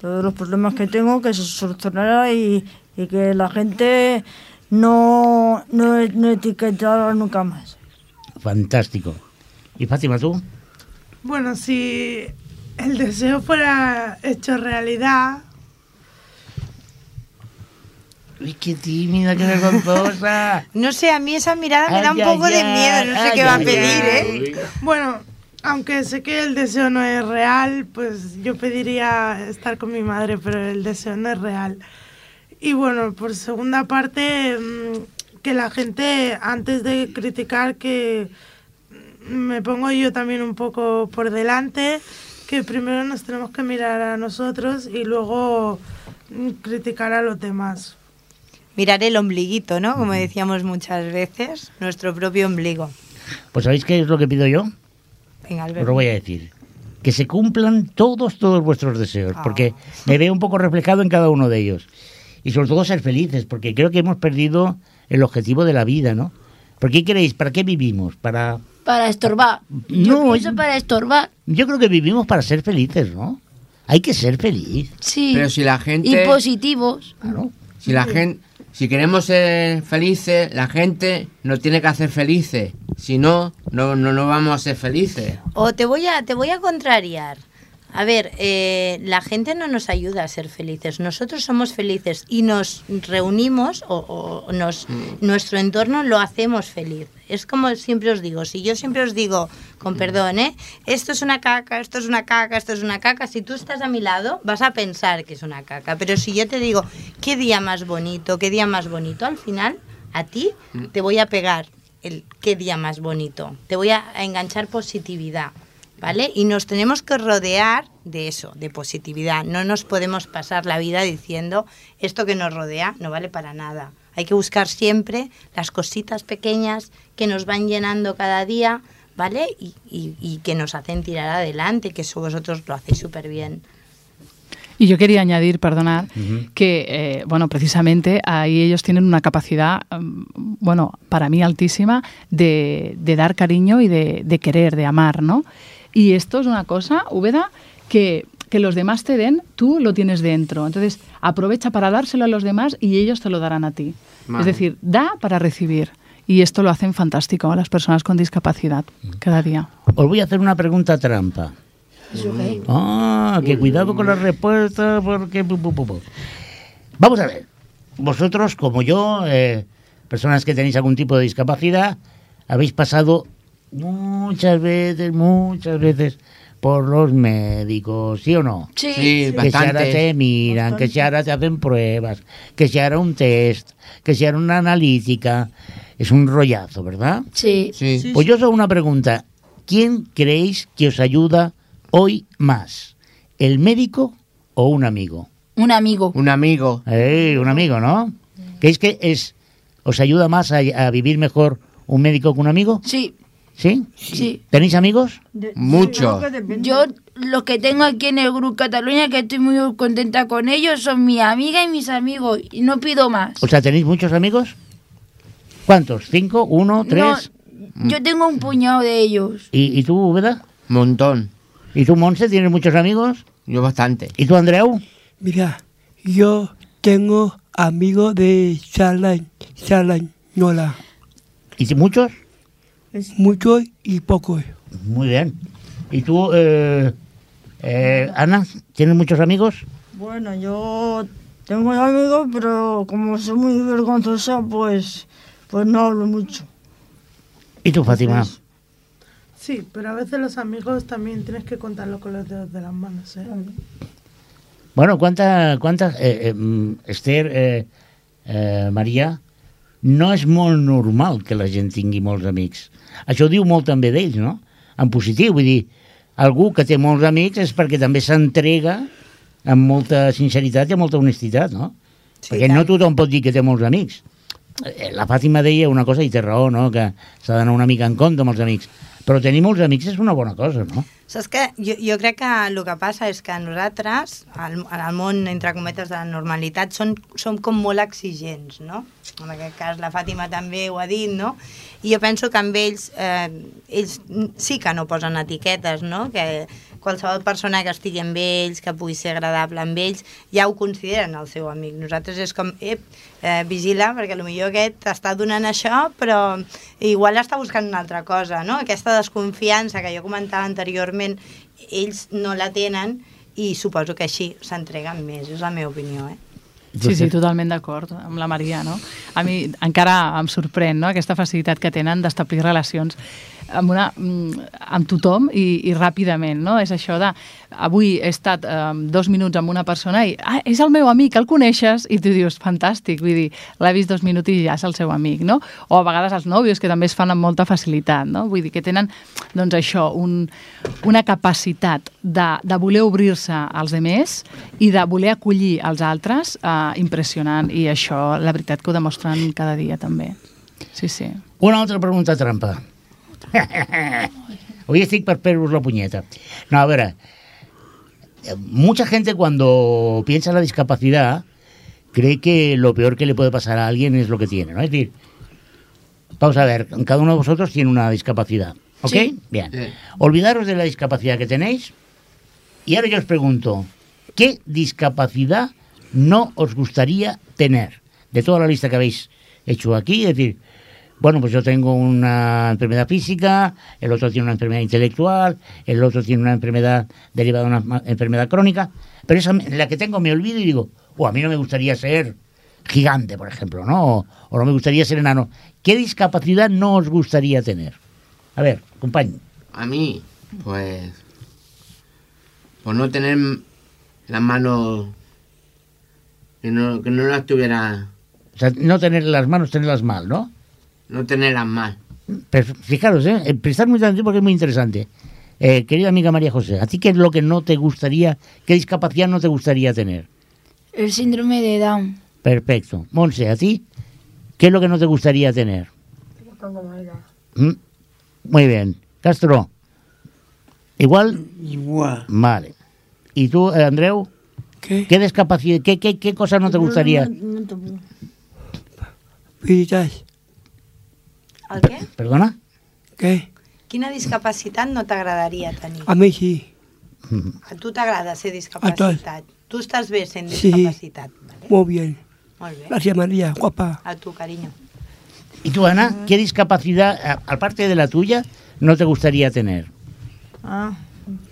Todos los problemas que tengo, que se solucionará y, y que la gente no, no, no etiquetará nunca más. Fantástico. ¿Y Fátima, tú? Bueno, si el deseo fuera hecho realidad, Uy, qué tímida, qué vergonzosa. No sé, a mí esa mirada me da un Ay, poco ay, de miedo. No sé ay, qué va a pedir, ay. ¿eh? bueno, aunque sé que el deseo no es real, pues yo pediría estar con mi madre, pero el deseo no es real. Y bueno, por segunda parte, mm, que la gente, antes de criticar, que me pongo yo también un poco por delante, que primero nos tenemos que mirar a nosotros y luego mm, criticar a los demás. Mirar el ombliguito, ¿no? Como decíamos muchas veces, nuestro propio ombligo. Pues ¿sabéis qué es lo que pido yo? Alberto. lo voy a decir. Que se cumplan todos, todos vuestros deseos, porque me veo un poco reflejado en cada uno de ellos. Y sobre todo ser felices, porque creo que hemos perdido el objetivo de la vida, ¿no? ¿Por qué queréis? ¿Para qué vivimos? Para... Para estorbar. Yo No, pienso para estorbar. Yo creo que vivimos para ser felices, ¿no? Hay que ser feliz, Sí. Pero si la gente... Y positivos. claro. Si la gente, si queremos ser felices, la gente nos tiene que hacer felices. Si no, no, no, vamos a ser felices. O te voy a, te voy a contrariar. A ver, eh, la gente no nos ayuda a ser felices. Nosotros somos felices y nos reunimos o, o nos, nuestro entorno lo hacemos feliz. Es como siempre os digo, si yo siempre os digo, con perdón, ¿eh? esto es una caca, esto es una caca, esto es una caca, si tú estás a mi lado vas a pensar que es una caca. Pero si yo te digo, qué día más bonito, qué día más bonito, al final a ti te voy a pegar el qué día más bonito. Te voy a enganchar positividad. ¿Vale? Y nos tenemos que rodear de eso, de positividad. No nos podemos pasar la vida diciendo esto que nos rodea no vale para nada. Hay que buscar siempre las cositas pequeñas que nos van llenando cada día, ¿vale? Y, y- y que nos hacen tirar adelante, que eso vosotros lo hacéis súper bien. Y yo quería añadir, perdonad, que, eh, bueno, precisamente ahí ellos tienen una capacidad, mm, bueno, para mí altísima, de, de dar cariño y de, de querer, de amar, ¿no? Y esto es una cosa, Úbeda, que, que los demás te den, tú lo tienes dentro. Entonces, aprovecha para dárselo a los demás y ellos te lo darán a ti. Vale. Es decir, da para recibir. Y esto lo hacen fantástico las personas con discapacidad cada día. Os voy a hacer una pregunta trampa. Ah, que cuidado con la respuesta porque... Vamos a ver. Vosotros, como yo, eh, personas que tenéis algún tipo de discapacidad, habéis pasado muchas veces, muchas veces por los médicos, ¿sí o no? Sí. Sí, que si ahora te miran, que si ahora te hacen pruebas, que si ahora un test, que si ahora una analítica. Es un rollazo, ¿verdad? Sí. Sí. Pues yo os hago una pregunta. ¿Quién creéis que os ayuda hoy más? ¿El médico o un amigo? Un amigo. Un amigo. Eh, un amigo, ¿no? ¿Creéis que es, os ayuda más a, a vivir mejor un médico que un amigo? Sí, ¿Sí? sí. ¿Tenéis amigos? De- Mucho. creo que depende. Yo, los que tengo aquí en el Grupo Cataluña, que estoy muy contenta con ellos, son mi amiga y mis amigos. Y no pido más. O sea, ¿tenéis muchos amigos? ¿Cuántos? ¿Cinco? ¿Uno? ¿Tres? No, yo tengo un puñado de ellos. ¿Y, y tú, Veda? Montón. ¿Y tú, Monse, tienes muchos amigos? Yo bastante. ¿Y tú, Andreu? Mira, yo tengo amigos de Salañ, Salañola, ¿Y si muchos? muchos y pocos. Muy bien. ¿Y tú, eh, eh, Ana, tienes muchos amigos? Bueno, yo tengo amigos, pero como soy muy vergonzosa, pues, pues no hablo mucho. ¿Y tú, Fátima? Sí, pero a veces los amigos también tienes que contarlo con los dedos de las manos, ¿eh? Bueno, ¿cuántas, cuántas eh, eh, Esther, eh, eh, Maria, no és molt normal que la gent tingui molts amics. Això diu molt també d'ells, no? En positiu, vull dir, algú que té molts amics és perquè també s'entrega amb molta sinceritat i amb molta honestitat, no? Sí, perquè tant. no tothom pot dir que té molts amics. Eh, La Fàtima deia una cosa i té raó, no? Que s'ha d'anar una mica en compte amb els amics. Però tenir molts amics és una bona cosa, no? Saps que jo, jo crec que el que passa és que nosaltres, al, en el món, entre cometes, de la normalitat, som, som com molt exigents, no? En aquest cas, la Fàtima també ho ha dit, no? I jo penso que amb ells, eh, ells sí que no posen etiquetes, no? Que qualsevol persona que estigui amb ells, que pugui ser agradable amb ells, ja ho consideren el seu amic. Nosaltres és com, ep, eh, vigila, perquè potser aquest t'està donant això, però igual està buscant una altra cosa, no? Aquesta desconfiança que jo comentava anteriorment, ells no la tenen i suposo que així s'entreguen més, és la meva opinió, eh? Sí, sí, totalment d'acord amb la Maria, no? A mi encara em sorprèn, no?, aquesta facilitat que tenen d'establir relacions amb, una, mm, amb tothom i, i ràpidament, no? És això de... Avui he estat eh, dos minuts amb una persona i ah, és el meu amic, el coneixes? I tu dius, fantàstic, vull dir, l'he vist dos minuts i ja és el seu amic, no? O a vegades els nòvios, que també es fan amb molta facilitat, no? Vull dir que tenen, doncs això, un, una capacitat de, de voler obrir-se als demés i de voler acollir els altres eh, impressionant i això la veritat que ho demostren cada dia també. Sí, sí. Una altra pregunta trampa. Hoy estic per fer-vos la puñeta. No, a ver, eh, mucha gente cuando piensa en la discapacidad cree que lo peor que le puede pasar a alguien es lo que tiene, ¿no? Es decir, vamos a ver, cada uno de vosotros tiene una discapacidad, ¿ok? Sí. Bien. Sí. Olvidaros de la discapacidad que tenéis y ahora yo os pregunto, ¿qué discapacidad no os gustaría tener? De toda la lista que habéis hecho aquí, es decir, bueno, pues yo tengo una enfermedad física, el otro tiene una enfermedad intelectual, el otro tiene una enfermedad derivada de una enfermedad crónica, pero esa, la que tengo me olvido y digo, o a mí no me gustaría ser gigante, por ejemplo, ¿no? O, o no me gustaría ser enano. ¿Qué discapacidad no os gustaría tener? A ver, compañero. A mí, pues. Por no tener las manos. Que no, que no las tuviera. O sea, no tener las manos, tenerlas mal, ¿no? No tenerlas mal. Pero fijaros, ¿eh? Eh, Prestad mucha atención porque es muy interesante. Eh, querida amiga María José, ¿a ti qué es lo que no te gustaría, qué discapacidad no te gustaría tener? El síndrome de Down. Perfecto. Monse, ¿a ti qué es lo que no te gustaría tener? ¿Mm? Muy bien. Castro, ¿igual? Igual. Vale. ¿Y tú, eh, Andreu? ¿Qué? ¿Qué discapacidad, qué, qué, qué cosa no te gustaría? No, no te puedo. Veritas. El què? ¿Perdona? ¿Qué? Quina discapacitat no t'agradaria tenir? A mí sí. A tu t'agrada ser discapacitat? Tu estàs bé sent Sí. discapacitat? Vale? Muy bien. Molt bé. Gracias, María. Guapa. A tu, carinyo. ¿Y tú, Ana? ¿Qué discapacidad, a- aparte de la tuya, no te gustaría tener? Ah,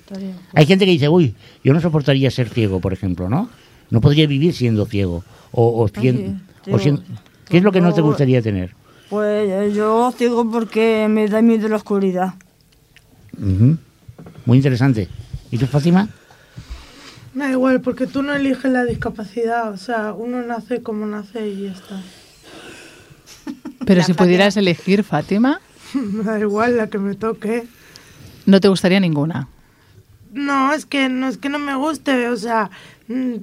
estaría. Hay gente que dice, uy, yo no soportaría ser ciego, por ejemplo, ¿no? No podría vivir siendo ciego. O, o, cien- sí, o siendo- ¿Qué es lo que no te gustaría tener? Pues eh, yo ciego porque me da miedo la oscuridad. Ujú. Muy interesante. ¿Y tú, Fátima? Me da igual, porque tú no eliges la discapacidad. O sea, uno nace como nace y ya está. Pero si Fátima. pudieras elegir, Fátima, Me da igual la que me toque. no te gustaría ninguna. No, es que no es que no me guste, o sea, mm,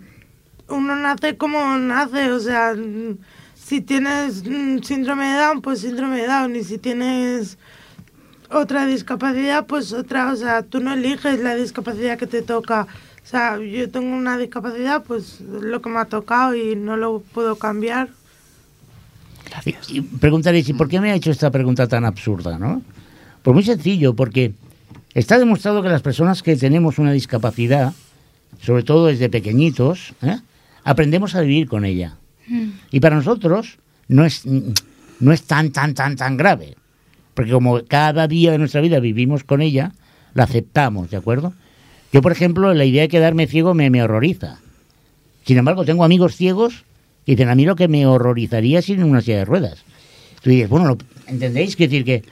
uno nace como nace, o sea, mm, si tienes mm, síndrome de Down, pues síndrome de Down, y si tienes otra discapacidad, pues otra, o sea, tú no eliges la discapacidad que te toca. O sea, yo tengo una discapacidad, pues lo que me ha tocado y no lo puedo cambiar. Y, y preguntaréis, ¿y por qué me ha hecho esta pregunta tan absurda, no? Pues muy sencillo, porque está demostrado que las personas que tenemos una discapacidad, sobre todo desde pequeñitos, ¿eh? aprendemos a vivir con ella. Y para nosotros no es, no es tan, tan, tan, tan grave. Porque como cada día de nuestra vida vivimos con ella, la aceptamos, ¿de acuerdo? Yo, por ejemplo, la idea de quedarme ciego me, me horroriza. Sin embargo, tengo amigos ciegos que dicen, a mí lo que me horrorizaría es ir en una silla de ruedas. Tú dices, bueno, lo- ¿entendéis? Que decir que,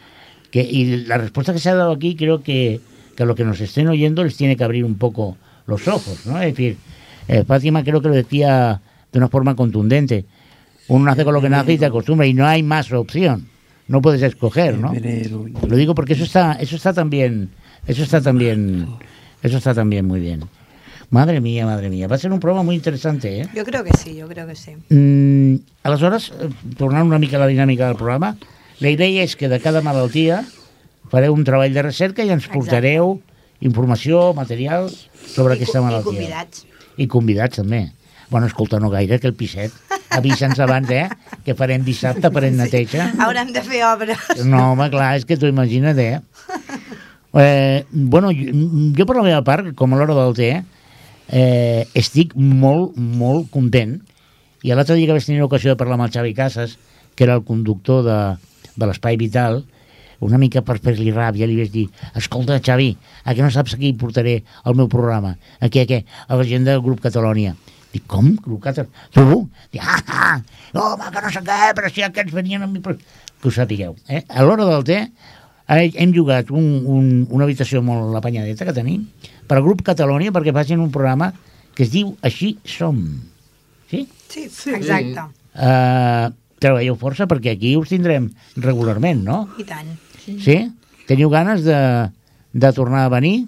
que... Y la respuesta que se ha dado aquí creo que, que a los que nos estén oyendo les tiene que abrir un poco los ojos, ¿no? Es decir, eh, Fátima creo que lo decía de una forma contundente. Uno nace con lo que nace y te acostumbra y no hay más opción. No puedes escoger, ¿no? Lo digo porque eso está, eso está también, eso está también, eso está también muy bien. Madre mía, madre mía. Va a ser un programa muy interesante, ¿eh? Jo crec que sí, jo crec que sí. Mm, aleshores, eh, tornant una mica a la dinàmica del programa, la idea és que de cada malaltia fareu un treball de recerca i ens Exacte. portareu informació, material sobre I, aquesta co- I malaltia. convidats. I convidats, també. Bueno, escolta, no gaire, que el pisset. Avisa'ns abans, eh? Que farem dissabte per en neteja. Haurem de fer obres. No, home, clar, és que t'ho imagina't, eh? eh bueno, jo, jo per la meva part, com a l'hora del té, eh, estic molt, molt content. I l'altre dia que vaig tenir l'ocasió de parlar amb el Xavi Casas, que era el conductor de, de l'Espai Vital, una mica per fer-li ràbia, li vaig dir, escolta, Xavi, a què no saps a qui portaré el meu programa? A què, a què? A la gent del grup Catalònia. Dic, com? Grup Catalònia? Tu? Dic, ah, ah, home, que no sé què, però si aquests venien amb mi... pro-". Que ho sapigueu. Eh? A l'hora del té eh, hem jugat un, un, una habitació molt apanyadeta que tenim per al grup Catalònia perquè facin un programa que es diu Així som. Sí? Sí, exacte. Uh, treballeu força perquè aquí us tindrem regularment, no? I tant. Sí? Teniu ganes de, de tornar a venir?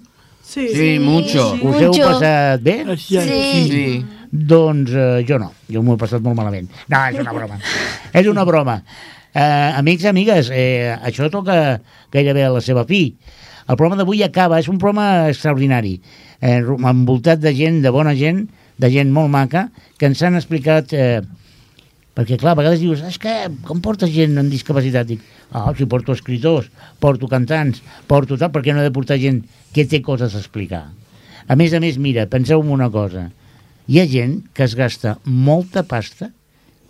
Sí, Sí, mucho. Us heu passat bé? Sí. Sí. Doncs eh, jo no, jo m'ho he passat molt malament. No, és una broma. és una broma. Eh, amics, amigues, eh, això toca gairebé a la seva fi. El programa d'avui acaba, és un programa extraordinari, eh, envoltat de gent, de bona gent, de gent molt maca, que ens han explicat... Eh, perquè, clar, a vegades dius, és que com portes gent amb discapacitat? Dic, ah, si porto escriptors, porto cantants, porto tal, perquè no he de portar gent que té coses a explicar? A més a més, mira, penseu en una cosa. Hi ha gent que es gasta molta pasta,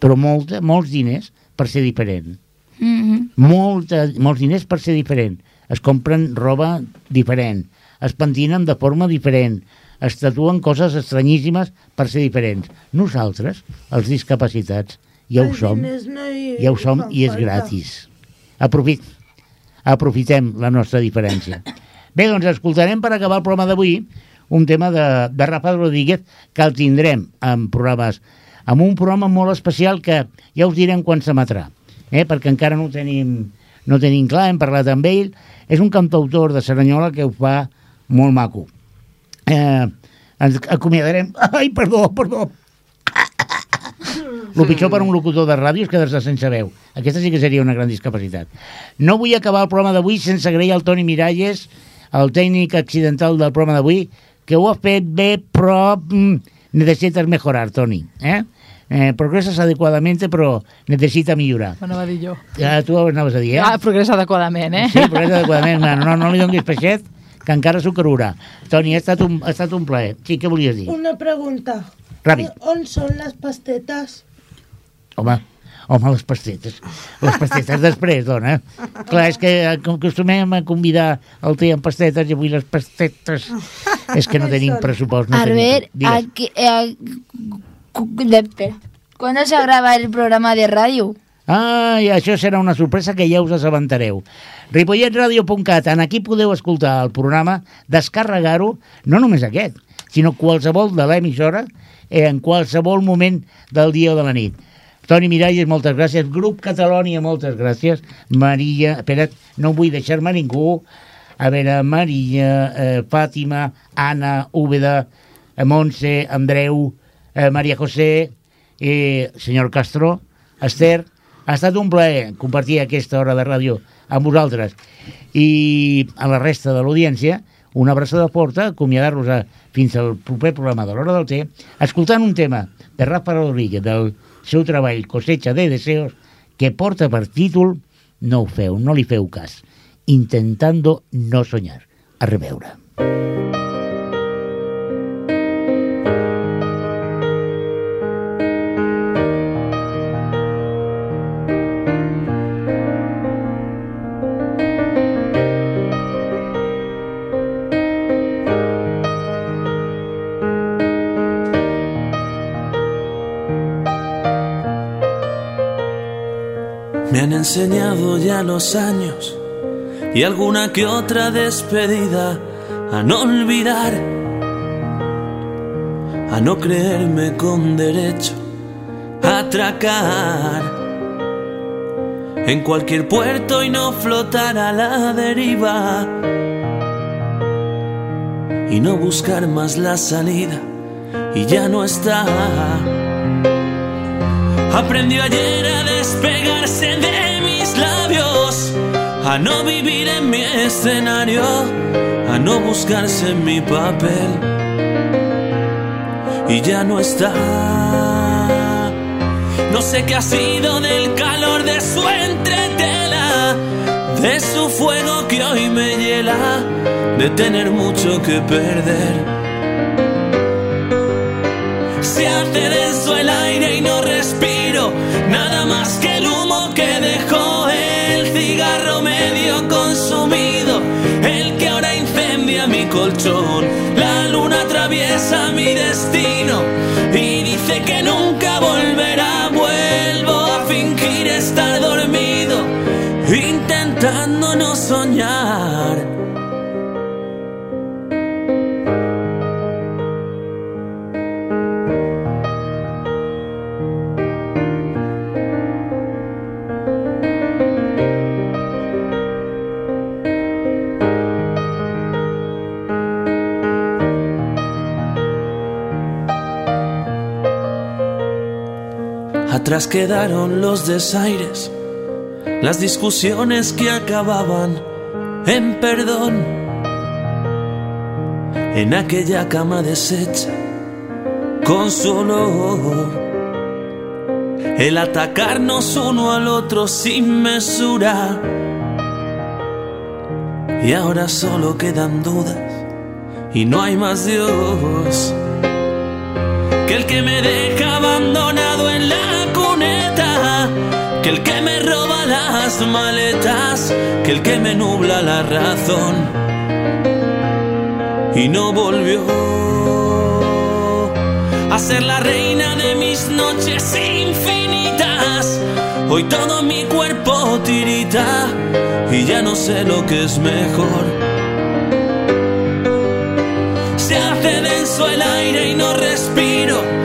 però molta, molts diners, per ser diferent. Mhm. Molta, molts diners per ser diferent. Es compren roba diferent. Es pentinen de forma diferent. Es tatuen coses estranyíssimes per ser diferents. Nosaltres, els discapacitats, ja ho som. Ja ho som i és gratis. Aprofit, aprofitem la nostra diferència. Bé, doncs escoltarem per acabar el programa d'avui un tema de, de Rafa Rodríguez que el tindrem en programes amb un programa molt especial que ja us direm quan s'emetrà, eh? perquè encara no ho tenim, no ho tenim clar, hem parlat amb ell. És un cantautor de Cerdanyola que ho fa molt maco. Eh, ens acomiadarem... Ai, perdó, perdó. El pitjor per un locutor de ràdio és quedar-se sense veu. Aquesta sí que seria una gran discapacitat. No vull acabar el programa d'avui sense agrair al Toni Miralles, el tècnic accidental del programa d'avui, que ho ha fet bé, però mm, necessites mejorar, Toni. Eh? Eh, progresas adecuadamente, però necessita millorar. Bueno, va dir jo. Ja, tu ho anaves a dir, eh? Ah, progressa adequadament, eh? Sí, progressa adequadament. No, no, no li donis peixet, que encara s'ho creurà. Toni, ha estat, un, ha estat un plaer. Sí, què volies dir? Una pregunta. Ràpid. On són les pastetes? Home, home, les pastetes. Les pastetes després, dona. Clar, és que acostumem a convidar el té amb pastetes i avui les pastetes... És que no tenim pressupost. No a Digues. aquí, eh. ¿Cuándo se graba el programa de radio? Ah, i això serà una sorpresa que ja us assabentareu. ripolletradio.cat, en aquí podeu escoltar el programa, descarregar-ho, no només aquest, sinó qualsevol de l'emissora, eh, en qualsevol moment del dia o de la nit. Toni Miralles, moltes gràcies. Grup Catalònia, moltes gràcies. Maria, espera't, no vull deixar-me ningú. A veure, Maria, eh, Fàtima, Anna, Úbeda, eh, Montse, Andreu, eh, Maria José, eh, senyor Castro, Esther, ha estat un plaer compartir aquesta hora de ràdio amb vosaltres. I a la resta de l'audiència, una abraçada forta, acomiadar-los fins al proper programa de l'Hora del Té, escoltant un tema de Rafa Rodríguez del seu treball Cosecha de Deseos, que porta per títol No ho feu, no li feu cas. Intentando no soñar. A reveure. Me han enseñado ya los años y alguna que otra despedida a no olvidar, a no creerme con derecho a atracar en cualquier puerto y no flotar a la deriva y no buscar más la salida y ya no está. Aprendió ayer a despegarse de mis labios, a no vivir en mi escenario, a no buscarse en mi papel. Y ya no está. No sé qué ha sido del calor de su entretela, de su fuego que hoy me hiela, de tener mucho que perder. Se hace más que el humo que dejó el cigarro medio consumido, el que ahora incendia mi colchón. Atrás quedaron los desaires, las discusiones que acababan en perdón. En aquella cama deshecha, con su olor. El atacarnos uno al otro sin mesura. Y ahora solo quedan dudas y no hay más Dios que el que me deja abandonado en que el que me roba la las maletas que el que me nubla la razón. Y no volvió a ser la reina de mis noches infinitas. Hoy todo mi cuerpo tirita y ya no sé lo que es mejor. Se hace denso el aire y no respiro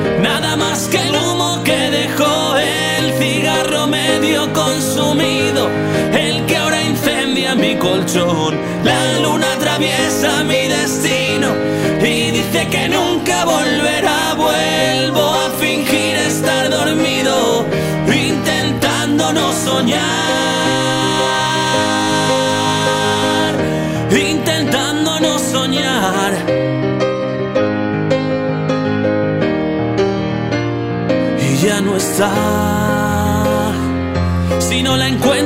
La luna atraviesa mi destino y dice que nunca volverá. Vuelvo a fingir estar dormido, intentando no soñar, intentando no soñar. y ya no está. Si no la encuentras,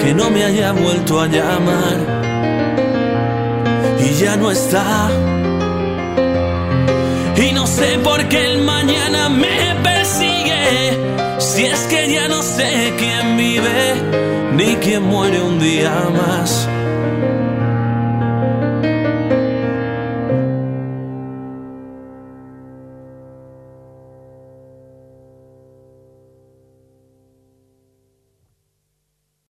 que no me haya vuelto a llamar. Y ya no está. Y no sé por qué el mañana me persigue. Si es que ya no sé quién vive ni quién muere un día más.